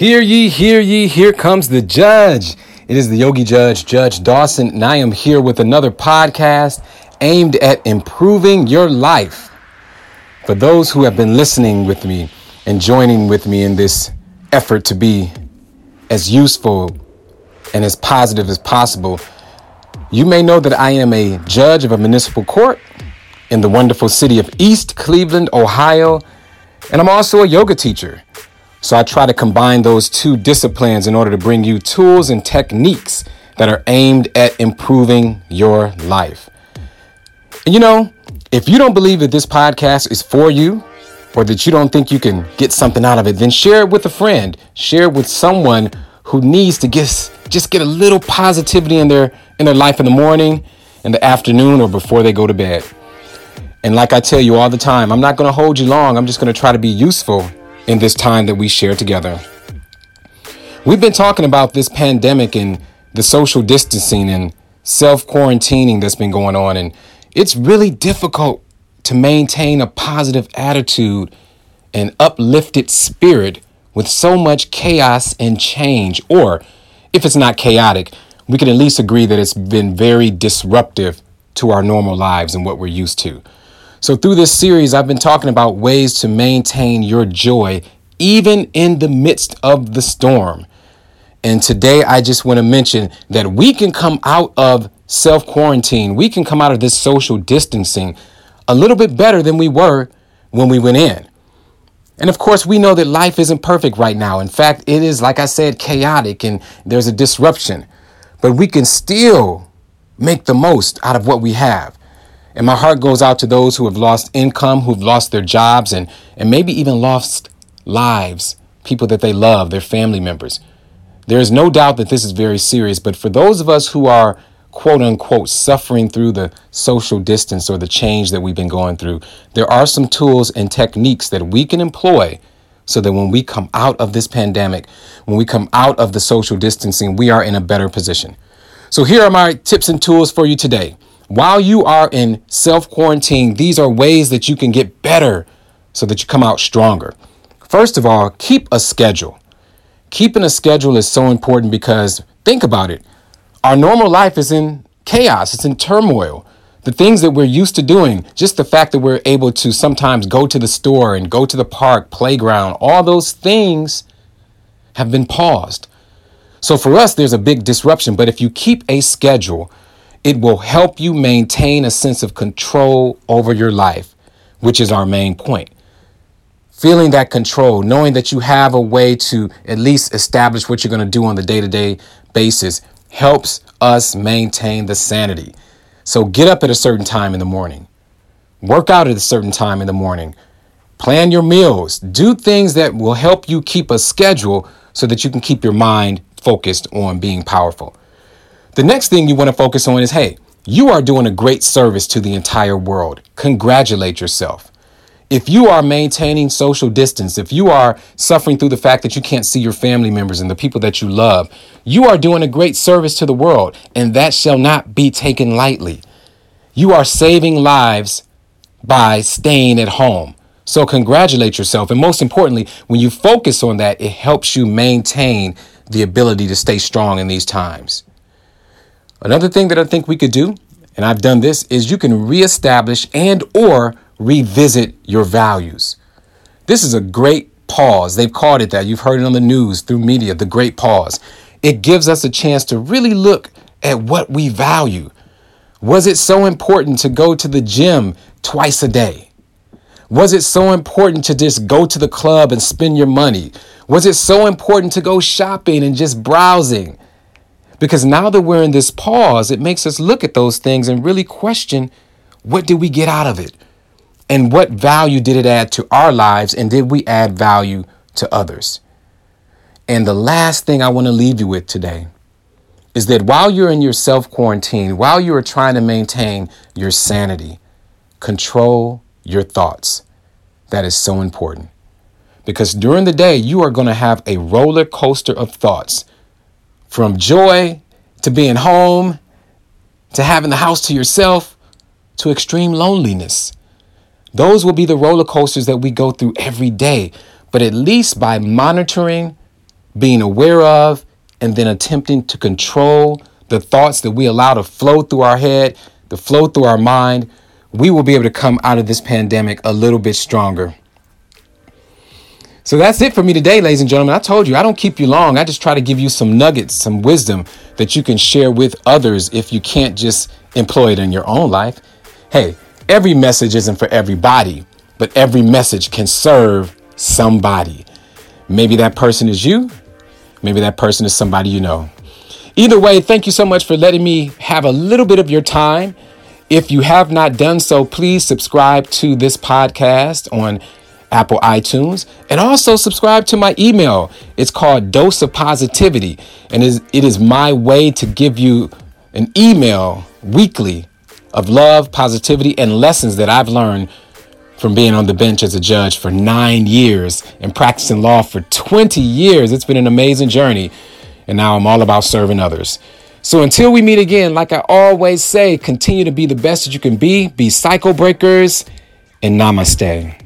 Hear ye, hear ye, here comes the judge. It is the Yogi Judge, Judge Dawson, and I am here with another podcast aimed at improving your life. For those who have been listening with me and joining with me in this effort to be as useful and as positive as possible, you may know that I am a judge of a municipal court in the wonderful city of East Cleveland, Ohio, and I'm also a yoga teacher. So I try to combine those two disciplines in order to bring you tools and techniques that are aimed at improving your life. And you know, if you don't believe that this podcast is for you, or that you don't think you can get something out of it, then share it with a friend. Share it with someone who needs to get, just get a little positivity in their in their life in the morning, in the afternoon, or before they go to bed. And like I tell you all the time, I'm not going to hold you long. I'm just going to try to be useful in this time that we share together. We've been talking about this pandemic and the social distancing and self quarantining that's been going on. And it's really difficult to maintain a positive attitude and uplifted spirit with so much chaos and change. Or if it's not chaotic, we can at least agree that it's been very disruptive to our normal lives and what we're used to. So, through this series, I've been talking about ways to maintain your joy even in the midst of the storm. And today, I just want to mention that we can come out of self quarantine, we can come out of this social distancing a little bit better than we were when we went in. And of course, we know that life isn't perfect right now. In fact, it is, like I said, chaotic and there's a disruption. But we can still make the most out of what we have. And my heart goes out to those who have lost income, who've lost their jobs, and, and maybe even lost lives, people that they love, their family members. There is no doubt that this is very serious, but for those of us who are quote unquote suffering through the social distance or the change that we've been going through, there are some tools and techniques that we can employ so that when we come out of this pandemic, when we come out of the social distancing, we are in a better position. So here are my tips and tools for you today. While you are in self quarantine, these are ways that you can get better so that you come out stronger. First of all, keep a schedule. Keeping a schedule is so important because think about it. Our normal life is in chaos, it's in turmoil. The things that we're used to doing, just the fact that we're able to sometimes go to the store and go to the park, playground, all those things have been paused. So for us, there's a big disruption. But if you keep a schedule, it will help you maintain a sense of control over your life, which is our main point. Feeling that control, knowing that you have a way to at least establish what you're going to do on the day to day basis, helps us maintain the sanity. So get up at a certain time in the morning, work out at a certain time in the morning, plan your meals, do things that will help you keep a schedule so that you can keep your mind focused on being powerful. The next thing you want to focus on is hey, you are doing a great service to the entire world. Congratulate yourself. If you are maintaining social distance, if you are suffering through the fact that you can't see your family members and the people that you love, you are doing a great service to the world, and that shall not be taken lightly. You are saving lives by staying at home. So, congratulate yourself. And most importantly, when you focus on that, it helps you maintain the ability to stay strong in these times. Another thing that I think we could do, and I've done this, is you can reestablish and or revisit your values. This is a great pause. They've called it that. You've heard it on the news through media, the great pause. It gives us a chance to really look at what we value. Was it so important to go to the gym twice a day? Was it so important to just go to the club and spend your money? Was it so important to go shopping and just browsing? Because now that we're in this pause, it makes us look at those things and really question what did we get out of it? And what value did it add to our lives? And did we add value to others? And the last thing I want to leave you with today is that while you're in your self quarantine, while you are trying to maintain your sanity, control your thoughts. That is so important. Because during the day, you are going to have a roller coaster of thoughts from joy to being home to having the house to yourself to extreme loneliness. Those will be the roller coasters that we go through every day. But at least by monitoring being aware of, and then attempting to control the thoughts that we allow to flow through our head, to flow through our mind, we will be able to come out of this pandemic a little bit stronger. So that's it for me today, ladies and gentlemen. I told you I don't keep you long. I just try to give you some nuggets, some wisdom that you can share with others if you can't just employ it in your own life. Hey, every message isn't for everybody, but every message can serve somebody. Maybe that person is you, maybe that person is somebody you know. Either way, thank you so much for letting me have a little bit of your time. If you have not done so, please subscribe to this podcast on Apple iTunes and also subscribe to my email. It's called Dose of Positivity, and it is my way to give you an email weekly of love, positivity, and lessons that I've learned from being on the bench as a judge for nine years and practicing law for 20 years. It's been an amazing journey. And now I'm all about serving others. So until we meet again, like I always say, continue to be the best that you can be, be cycle breakers, and namaste.